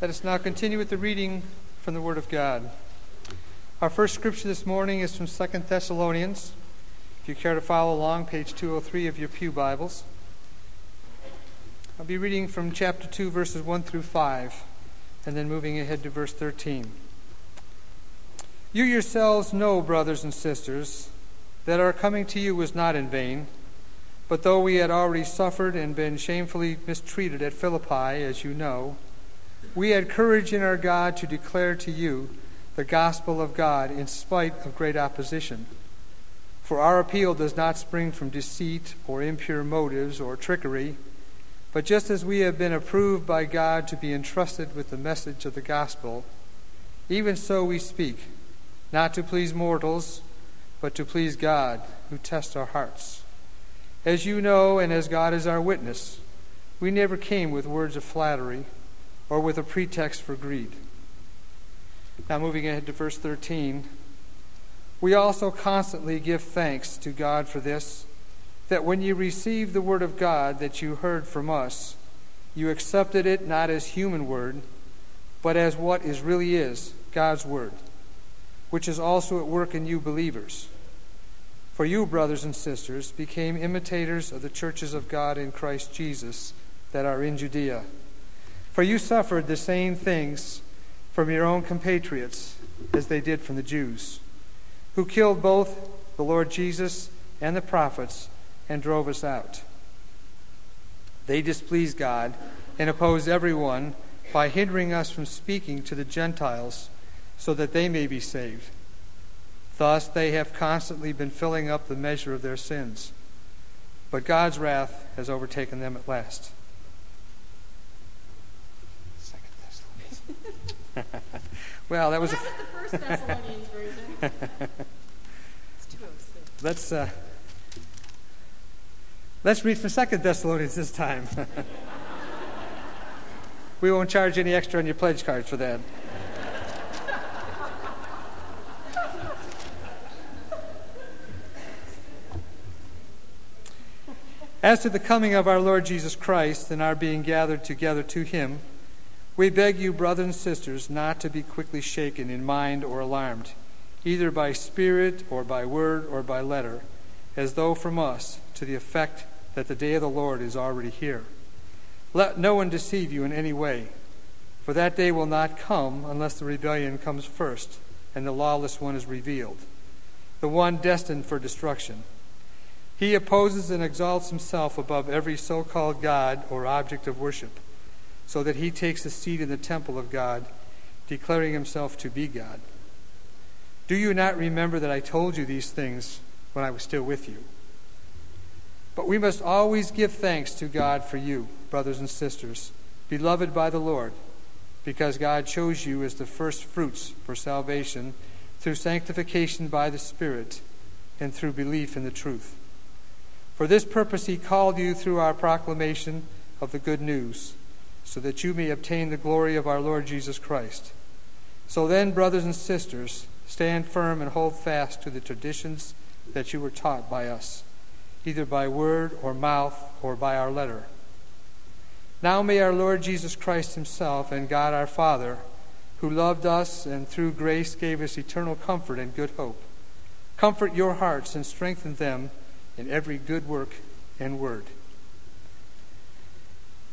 Let us now continue with the reading from the Word of God. Our first scripture this morning is from 2 Thessalonians. If you care to follow along, page 203 of your Pew Bibles. I'll be reading from chapter 2, verses 1 through 5, and then moving ahead to verse 13. You yourselves know, brothers and sisters, that our coming to you was not in vain. But though we had already suffered and been shamefully mistreated at Philippi, as you know, we had courage in our God to declare to you the gospel of God in spite of great opposition. For our appeal does not spring from deceit or impure motives or trickery, but just as we have been approved by God to be entrusted with the message of the gospel, even so we speak, not to please mortals, but to please God, who tests our hearts. As you know, and as God is our witness, we never came with words of flattery or with a pretext for greed. Now, moving ahead to verse 13, we also constantly give thanks to God for this, that when you received the word of God that you heard from us, you accepted it not as human word, but as what is really is God's word, which is also at work in you believers. For you, brothers and sisters, became imitators of the churches of God in Christ Jesus that are in Judea. For you suffered the same things from your own compatriots as they did from the Jews, who killed both the Lord Jesus and the prophets and drove us out. They displeased God and opposed everyone by hindering us from speaking to the Gentiles so that they may be saved. Thus they have constantly been filling up the measure of their sins. But God's wrath has overtaken them at last. well, that was, that was the first Thessalonians version. let's uh, let's read from Second Thessalonians this time. we won't charge any extra on your pledge cards for that. As to the coming of our Lord Jesus Christ and our being gathered together to him, we beg you, brothers and sisters, not to be quickly shaken in mind or alarmed, either by spirit or by word or by letter, as though from us, to the effect that the day of the Lord is already here. Let no one deceive you in any way, for that day will not come unless the rebellion comes first and the lawless one is revealed, the one destined for destruction. He opposes and exalts himself above every so called God or object of worship so that he takes a seat in the temple of God, declaring himself to be God. Do you not remember that I told you these things when I was still with you? But we must always give thanks to God for you, brothers and sisters, beloved by the Lord, because God chose you as the first fruits for salvation through sanctification by the Spirit and through belief in the truth. For this purpose he called you through our proclamation of the good news so that you may obtain the glory of our Lord Jesus Christ. So then, brothers and sisters, stand firm and hold fast to the traditions that you were taught by us, either by word or mouth or by our letter. Now may our Lord Jesus Christ Himself and God our Father, who loved us and through grace gave us eternal comfort and good hope, comfort your hearts and strengthen them in every good work and word.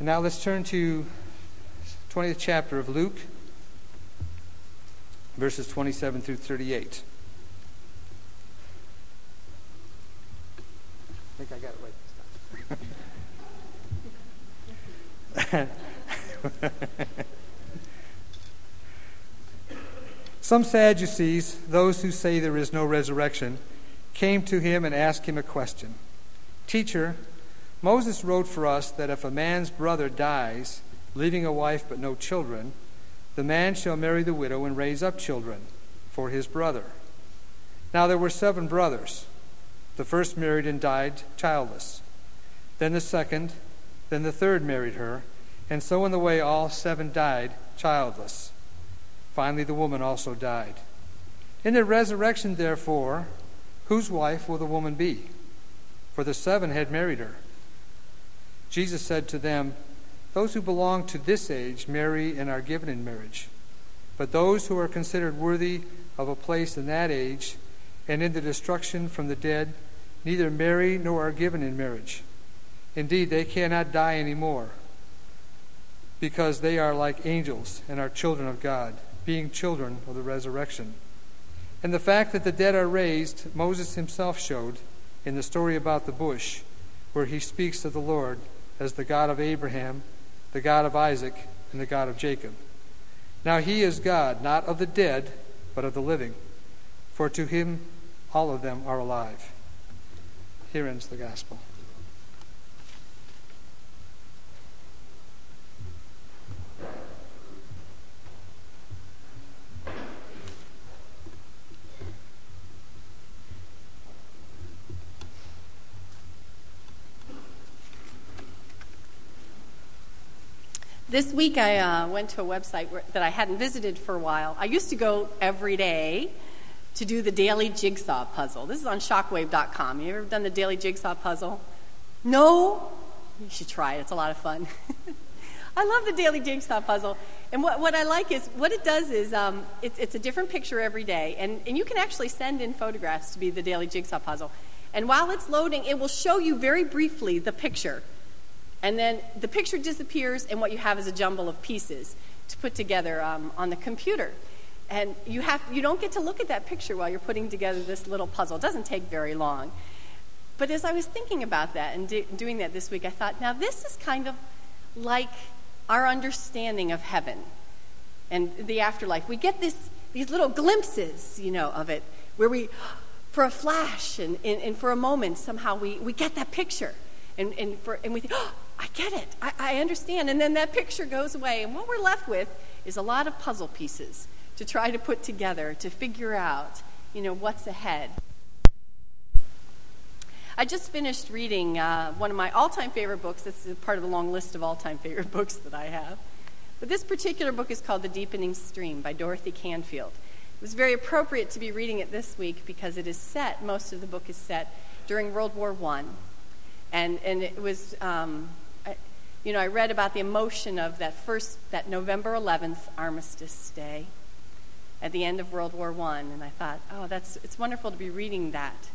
And now let's turn to 20th chapter of Luke, verses 27 through 38. I think I got it right this time. Some Sadducees, those who say there is no resurrection, came to him and asked him a question Teacher, Moses wrote for us that if a man's brother dies, leaving a wife but no children, the man shall marry the widow and raise up children for his brother. Now there were seven brothers. The first married and died childless. Then the second, then the third married her, and so in the way all seven died childless. Finally, the woman also died. In the resurrection, therefore, whose wife will the woman be? For the seven had married her. Jesus said to them, Those who belong to this age marry and are given in marriage. But those who are considered worthy of a place in that age and in the destruction from the dead neither marry nor are given in marriage. Indeed, they cannot die any more because they are like angels and are children of God, being children of the resurrection. And the fact that the dead are raised, Moses himself showed in the story about the bush, where he speaks of the Lord as the God of Abraham, the God of Isaac, and the God of Jacob. Now he is God, not of the dead, but of the living, for to him all of them are alive. Here ends the gospel. This week I uh, went to a website where, that I hadn't visited for a while. I used to go every day to do the daily jigsaw puzzle. This is on shockwave.com. You ever done the daily jigsaw puzzle? No? You should try it. It's a lot of fun. I love the daily jigsaw puzzle. And what, what I like is, what it does is, um, it, it's a different picture every day. And, and you can actually send in photographs to be the daily jigsaw puzzle. And while it's loading, it will show you very briefly the picture and then the picture disappears, and what you have is a jumble of pieces to put together um, on the computer. And you, have, you don't get to look at that picture while you're putting together this little puzzle. It doesn't take very long. But as I was thinking about that and do, doing that this week, I thought, now this is kind of like our understanding of heaven and the afterlife. We get this, these little glimpses, you know, of it, where we, for a flash and, and, and for a moment, somehow we, we get that picture. And, and, for, and we think, oh, I get it. I, I understand. And then that picture goes away. And what we're left with is a lot of puzzle pieces to try to put together to figure out, you know, what's ahead. I just finished reading uh, one of my all time favorite books. This is part of a long list of all time favorite books that I have. But this particular book is called The Deepening Stream by Dorothy Canfield. It was very appropriate to be reading it this week because it is set, most of the book is set during World War I. And, and it was um, you know, I read about the emotion of that first, that November 11th Armistice Day at the end of World War I, and I thought, oh, that's, it's wonderful to be reading that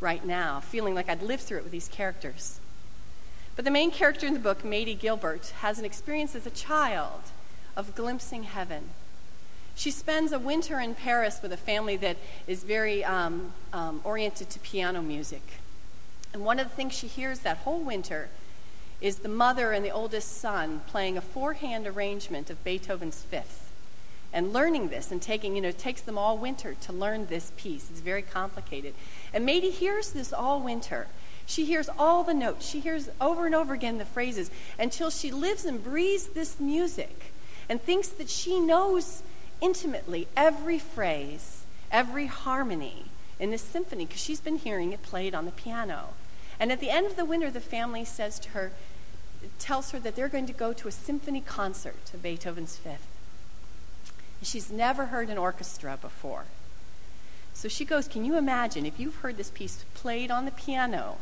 right now, feeling like I'd lived through it with these characters. But the main character in the book, Matey Gilbert, has an experience as a child of glimpsing heaven. She spends a winter in Paris with a family that is very um, um, oriented to piano music. And one of the things she hears that whole winter is the mother and the oldest son playing a four hand arrangement of Beethoven's Fifth. And learning this and taking, you know, it takes them all winter to learn this piece. It's very complicated. And Matey hears this all winter. She hears all the notes. She hears over and over again the phrases until she lives and breathes this music and thinks that she knows intimately every phrase, every harmony in this symphony because she's been hearing it played on the piano. And at the end of the winter, the family says to her, tells her that they're going to go to a symphony concert of Beethoven's Fifth. She's never heard an orchestra before. So she goes, Can you imagine if you've heard this piece played on the piano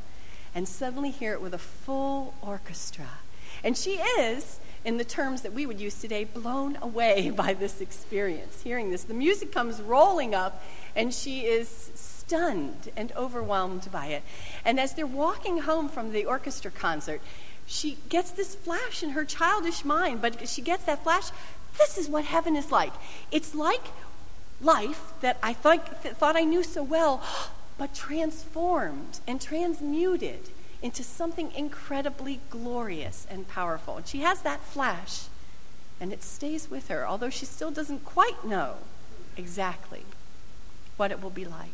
and suddenly hear it with a full orchestra? And she is, in the terms that we would use today, blown away by this experience, hearing this. The music comes rolling up, and she is stunned and overwhelmed by it. And as they're walking home from the orchestra concert, she gets this flash in her childish mind, but she gets that flash. This is what heaven is like. It's like life that I thought, thought I knew so well, but transformed and transmuted into something incredibly glorious and powerful. And she has that flash, and it stays with her, although she still doesn't quite know exactly what it will be like.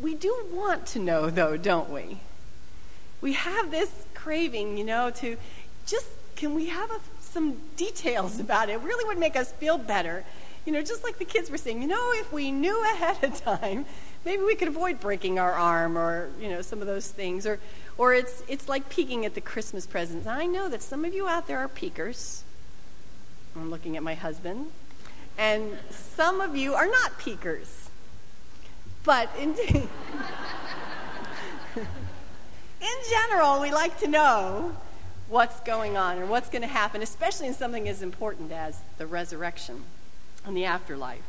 We do want to know, though, don't we? We have this craving, you know, to just, can we have a, some details about it? It really would make us feel better. You know, just like the kids were saying, you know, if we knew ahead of time, maybe we could avoid breaking our arm or, you know, some of those things. Or, or it's, it's like peeking at the Christmas presents. I know that some of you out there are peekers. I'm looking at my husband. And some of you are not peekers. But in, in general, we like to know what's going on or what's going to happen, especially in something as important as the resurrection and the afterlife.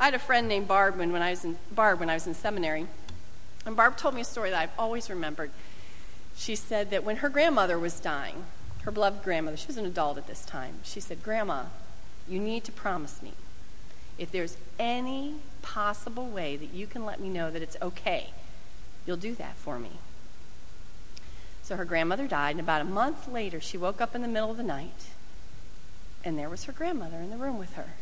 I had a friend named Barb when, when I was in Barb when I was in seminary, and Barb told me a story that I've always remembered. She said that when her grandmother was dying, her beloved grandmother, she was an adult at this time, she said, Grandma, you need to promise me if there's any possible way that you can let me know that it's okay, you'll do that for me. So her grandmother died, and about a month later, she woke up in the middle of the night, and there was her grandmother in the room with her.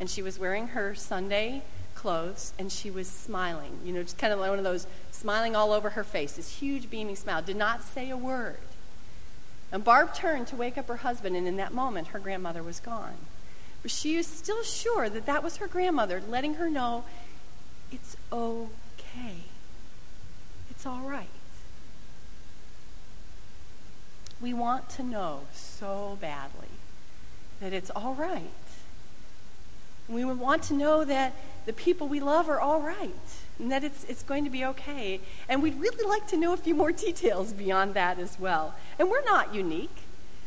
And she was wearing her Sunday clothes, and she was smiling, you know, just kind of like one of those smiling all over her face, this huge beaming smile, did not say a word. And Barb turned to wake up her husband, and in that moment, her grandmother was gone. But she was still sure that that was her grandmother, letting her know it's okay. It's all right. We want to know so badly that it's all right. We want to know that the people we love are all right and that it's, it's going to be okay. And we'd really like to know a few more details beyond that as well. And we're not unique.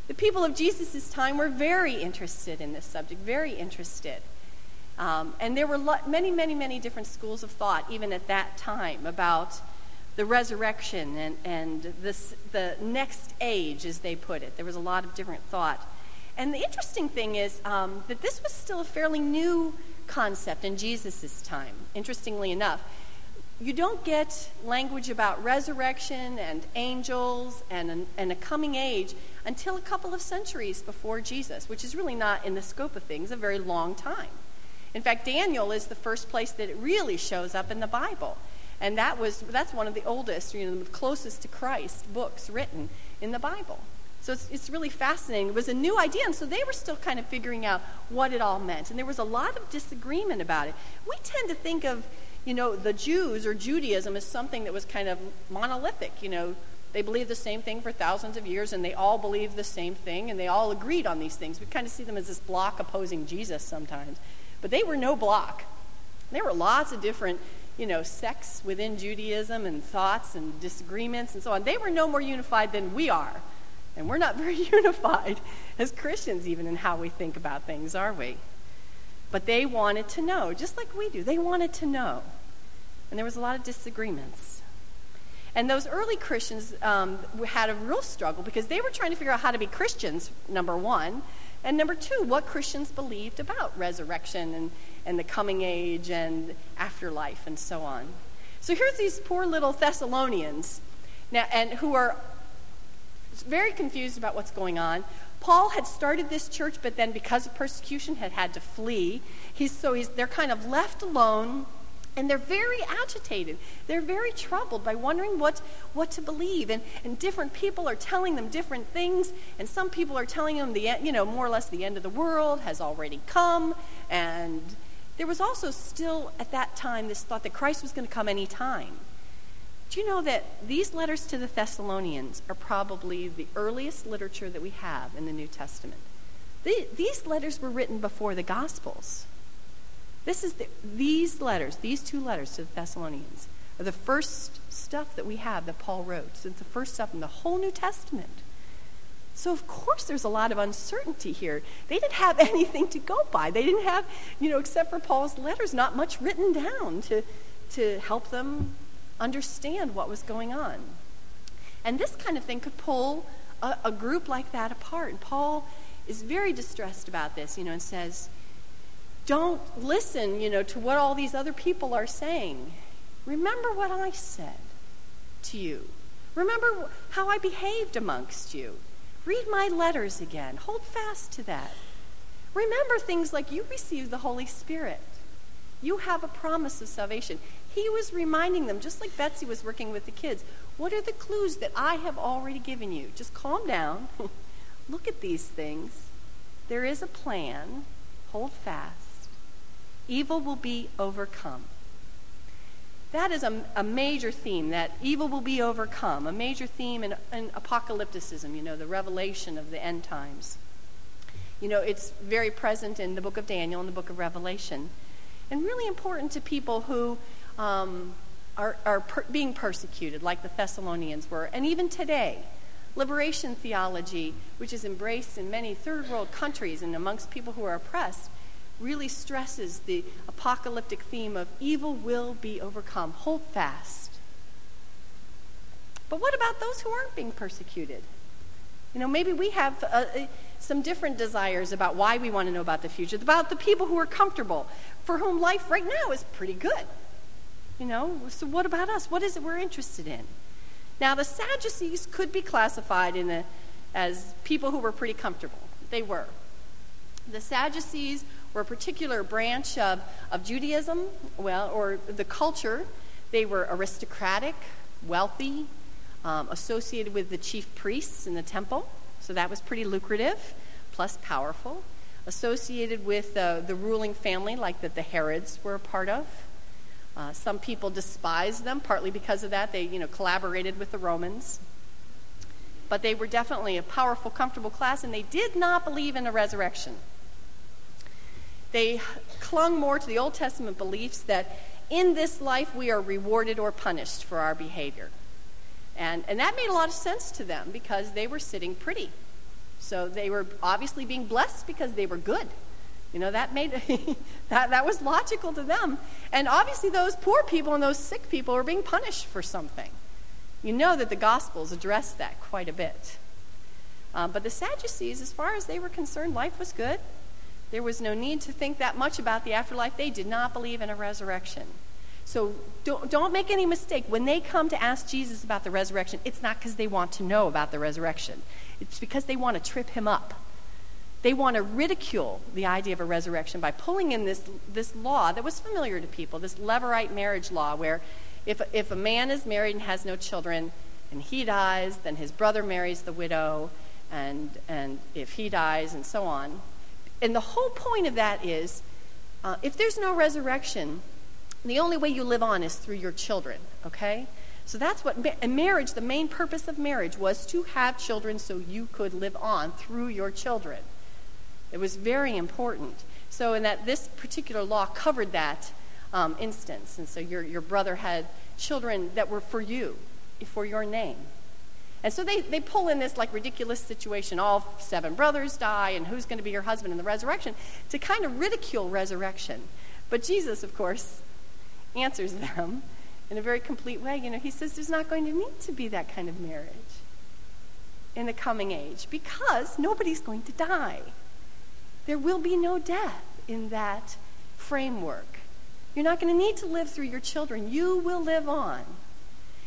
The people of Jesus' time were very interested in this subject, very interested. Um, and there were lo- many, many, many different schools of thought, even at that time, about the resurrection and, and this, the next age, as they put it. There was a lot of different thought. And the interesting thing is um, that this was still a fairly new concept in Jesus' time, interestingly enough. You don't get language about resurrection and angels and, an, and a coming age until a couple of centuries before Jesus, which is really not in the scope of things a very long time. In fact, Daniel is the first place that it really shows up in the Bible. And that was, that's one of the oldest, you know, the closest to Christ books written in the Bible. So it's, it's really fascinating. It was a new idea, and so they were still kind of figuring out what it all meant. And there was a lot of disagreement about it. We tend to think of, you know, the Jews or Judaism as something that was kind of monolithic. You know, they believed the same thing for thousands of years, and they all believed the same thing, and they all agreed on these things. We kind of see them as this block opposing Jesus sometimes. But they were no block. There were lots of different you know, sects within Judaism and thoughts and disagreements and so on. They were no more unified than we are. And we're not very unified as Christians, even in how we think about things, are we? But they wanted to know, just like we do. They wanted to know. And there was a lot of disagreements. And those early Christians um, had a real struggle because they were trying to figure out how to be Christians, number one. And number two, what Christians believed about resurrection and, and the coming age and afterlife and so on. So here's these poor little Thessalonians now, and who are very confused about what's going on. Paul had started this church, but then because of persecution had had to flee. He's, so he's, they're kind of left alone and they're very agitated. They're very troubled by wondering what, what to believe. And, and different people are telling them different things. And some people are telling them, the, you know, more or less the end of the world has already come. And there was also still at that time this thought that Christ was going to come any time. Do you know that these letters to the Thessalonians are probably the earliest literature that we have in the New Testament? these letters were written before the Gospels. This is the, these letters, these two letters to the Thessalonians, are the first stuff that we have that Paul wrote. So it's the first stuff in the whole New Testament. So of course there's a lot of uncertainty here. They didn't have anything to go by. They didn't have, you know, except for Paul's letters, not much written down to to help them understand what was going on. And this kind of thing could pull a, a group like that apart. And Paul is very distressed about this, you know, and says, don't listen, you know, to what all these other people are saying. Remember what I said to you. Remember how I behaved amongst you. Read my letters again. Hold fast to that. Remember things like you received the Holy Spirit. You have a promise of salvation. He was reminding them, just like Betsy was working with the kids, what are the clues that I have already given you? Just calm down. Look at these things. There is a plan. Hold fast. Evil will be overcome. That is a, a major theme, that evil will be overcome, a major theme in, in apocalypticism, you know, the revelation of the end times. You know, it's very present in the book of Daniel and the book of Revelation, and really important to people who um, are, are per- being persecuted, like the Thessalonians were, and even today. Liberation theology, which is embraced in many third world countries and amongst people who are oppressed, really stresses the apocalyptic theme of evil will be overcome. Hold fast. But what about those who aren't being persecuted? You know, maybe we have uh, uh some different desires about why we want to know about the future, about the people who are comfortable, for whom life right now is pretty good. You know, so what about us? What is it we're interested in? Now, the Sadducees could be classified in a, as people who were pretty comfortable. They were. The Sadducees were a particular branch of, of Judaism, well, or the culture. They were aristocratic, wealthy, um, associated with the chief priests in the temple, so that was pretty lucrative, plus powerful. Associated with uh, the ruling family, like that the Herods were a part of. Uh, some people despised them, partly because of that. They, you know, collaborated with the Romans. But they were definitely a powerful, comfortable class, and they did not believe in a resurrection. They clung more to the Old Testament beliefs that in this life we are rewarded or punished for our behavior. And, and that made a lot of sense to them because they were sitting pretty. So they were obviously being blessed because they were good. You know, that made that, that was logical to them. And obviously those poor people and those sick people were being punished for something. You know that the Gospels address that quite a bit. Um, but the Sadducees, as far as they were concerned, life was good. There was no need to think that much about the afterlife. They did not believe in a resurrection. So don't, don't make any mistake. When they come to ask Jesus about the resurrection, it's not because they want to know about the resurrection, it's because they want to trip him up. They want to ridicule the idea of a resurrection by pulling in this, this law that was familiar to people, this Levirate marriage law, where if, if a man is married and has no children and he dies, then his brother marries the widow, and, and if he dies, and so on. And the whole point of that is uh, if there's no resurrection, the only way you live on is through your children, okay? So that's what marriage, the main purpose of marriage was to have children so you could live on through your children. It was very important. So, in that this particular law covered that um, instance. And so your, your brother had children that were for you, for your name. And so they, they pull in this like ridiculous situation all seven brothers die, and who's going to be your husband in the resurrection to kind of ridicule resurrection. But Jesus, of course, answers them in a very complete way. You know, he says there's not going to need to be that kind of marriage in the coming age because nobody's going to die. There will be no death in that framework. You're not going to need to live through your children. You will live on.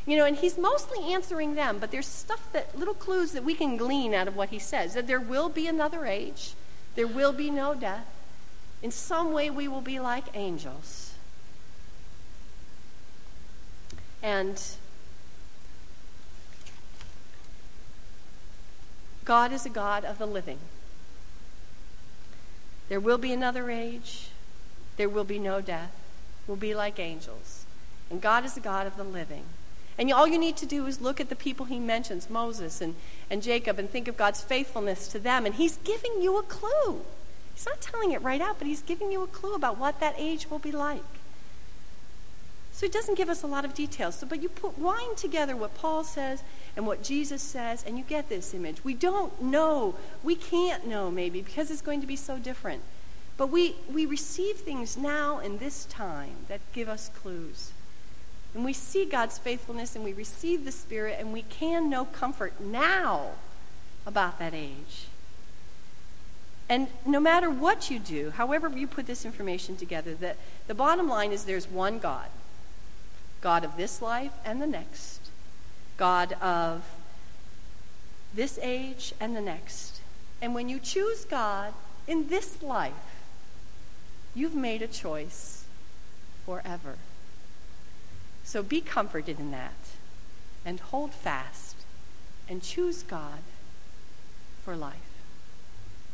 You know, and he's mostly answering them, but there's stuff that, little clues that we can glean out of what he says that there will be another age, there will be no death. In some way, we will be like angels. And God is a God of the living. There will be another age. There will be no death. We'll be like angels. And God is a God of the living. And all you need to do is look at the people he mentions, Moses and, and Jacob, and think of God's faithfulness to them. And he's giving you a clue. He's not telling it right out, but he's giving you a clue about what that age will be like. So he doesn't give us a lot of details. So, but you put wine together what Paul says and what Jesus says, and you get this image. We don't know. We can't know, maybe, because it's going to be so different. But we, we receive things now in this time that give us clues. And we see God's faithfulness and we receive the Spirit, and we can know comfort now about that age. And no matter what you do, however you put this information together, that the bottom line is there's one God. God of this life and the next, God of this age and the next. And when you choose God in this life, you've made a choice forever. So be comforted in that and hold fast and choose God for life.